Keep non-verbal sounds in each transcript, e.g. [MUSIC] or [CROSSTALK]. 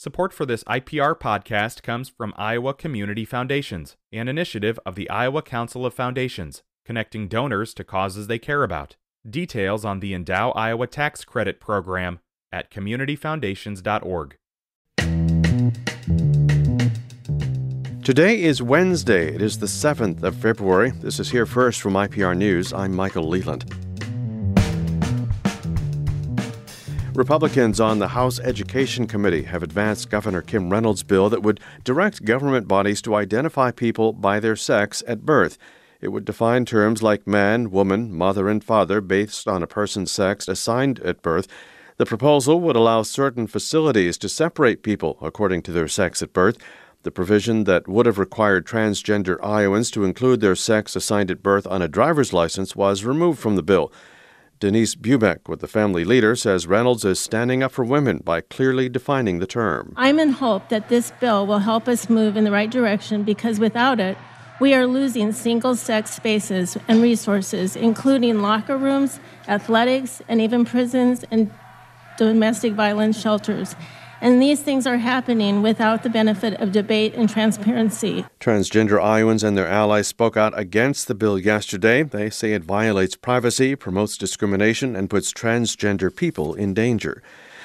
Support for this IPR podcast comes from Iowa Community Foundations, an initiative of the Iowa Council of Foundations, connecting donors to causes they care about. Details on the Endow Iowa Tax Credit Program at communityfoundations.org. Today is Wednesday. It is the 7th of February. This is Here First from IPR News. I'm Michael Leland. Republicans on the House Education Committee have advanced Governor Kim Reynolds' bill that would direct government bodies to identify people by their sex at birth. It would define terms like man, woman, mother, and father based on a person's sex assigned at birth. The proposal would allow certain facilities to separate people according to their sex at birth. The provision that would have required transgender Iowans to include their sex assigned at birth on a driver's license was removed from the bill. Denise Bubeck with the family leader says Reynolds is standing up for women by clearly defining the term. I'm in hope that this bill will help us move in the right direction because without it, we are losing single sex spaces and resources, including locker rooms, athletics, and even prisons and domestic violence shelters. And these things are happening without the benefit of debate and transparency. Transgender Iowans and their allies spoke out against the bill yesterday. They say it violates privacy, promotes discrimination, and puts transgender people in danger.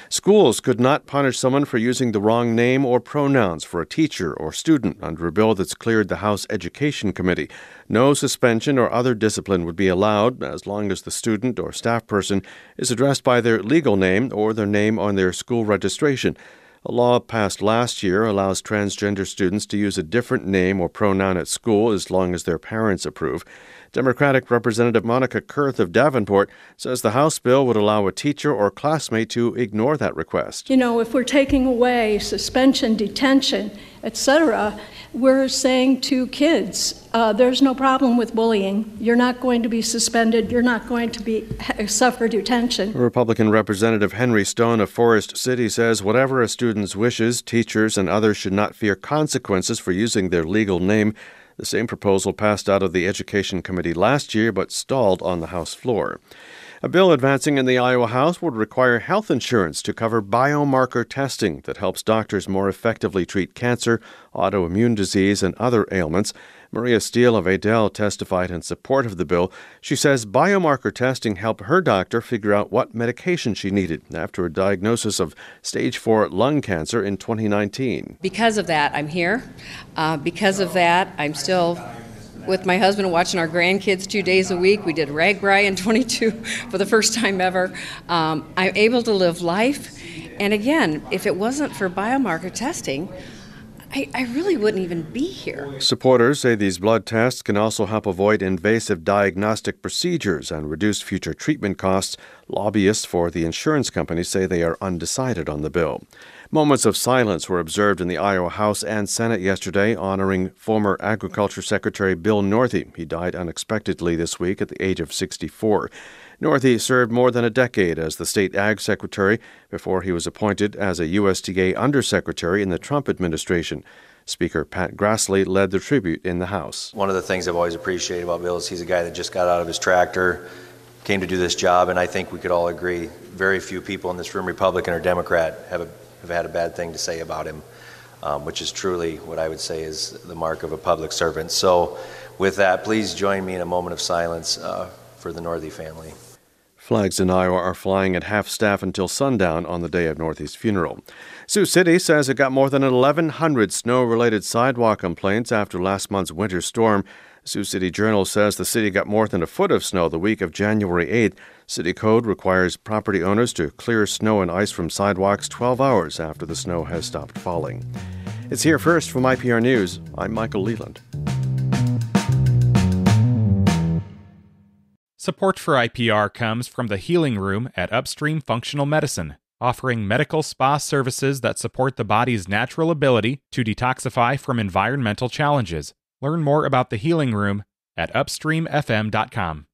Schools could not punish someone for using the wrong name or pronouns for a teacher or student under a bill that's cleared the House Education Committee. No suspension or other discipline would be allowed as long as the student or staff person is addressed by their legal name or their name on their school registration. A law passed last year allows transgender students to use a different name or pronoun at school as long as their parents approve. Democratic Representative Monica Kurth of Davenport says the House bill would allow a teacher or classmate to ignore that request. You know, if we're taking away suspension, detention, etc., we're saying to kids, uh, there's no problem with bullying. You're not going to be suspended. You're not going to be suffer detention. Republican Representative Henry Stone of Forest City says whatever a student's wishes, teachers and others should not fear consequences for using their legal name. The same proposal passed out of the Education Committee last year but stalled on the House floor. A bill advancing in the Iowa House would require health insurance to cover biomarker testing that helps doctors more effectively treat cancer, autoimmune disease, and other ailments. Maria Steele of Adel testified in support of the bill. She says biomarker testing helped her doctor figure out what medication she needed after a diagnosis of stage 4 lung cancer in 2019. Because of that, I'm here. Uh, because of that, I'm still with my husband watching our grandkids two days a week. We did RAGBRAI in [LAUGHS] 22 for the first time ever. Um, I'm able to live life. And again, if it wasn't for biomarker testing, I, I, really wouldn't even be here. Supporters say these blood tests can also help avoid invasive diagnostic procedures and reduce future treatment costs. Lobbyists for the insurance companies say they are undecided on the bill. Moments of silence were observed in the Iowa House and Senate yesterday honoring former Agriculture Secretary Bill Northey. He died unexpectedly this week at the age of 64. Northey served more than a decade as the state ag secretary before he was appointed as a USDA undersecretary in the Trump administration. Speaker Pat Grassley led the tribute in the House. One of the things I've always appreciated about Bill is he's a guy that just got out of his tractor, came to do this job, and I think we could all agree very few people in this room, Republican or Democrat, have, a, have had a bad thing to say about him, um, which is truly what I would say is the mark of a public servant. So, with that, please join me in a moment of silence uh, for the Northey family. Flags in Iowa are flying at half staff until sundown on the day of Northey's funeral. Sioux City says it got more than 1,100 snow related sidewalk complaints after last month's winter storm. Sioux City Journal says the city got more than a foot of snow the week of January 8th. City code requires property owners to clear snow and ice from sidewalks 12 hours after the snow has stopped falling. It's here first from IPR News. I'm Michael Leland. Support for IPR comes from the Healing Room at Upstream Functional Medicine, offering medical spa services that support the body's natural ability to detoxify from environmental challenges. Learn more about the Healing Room at upstreamfm.com.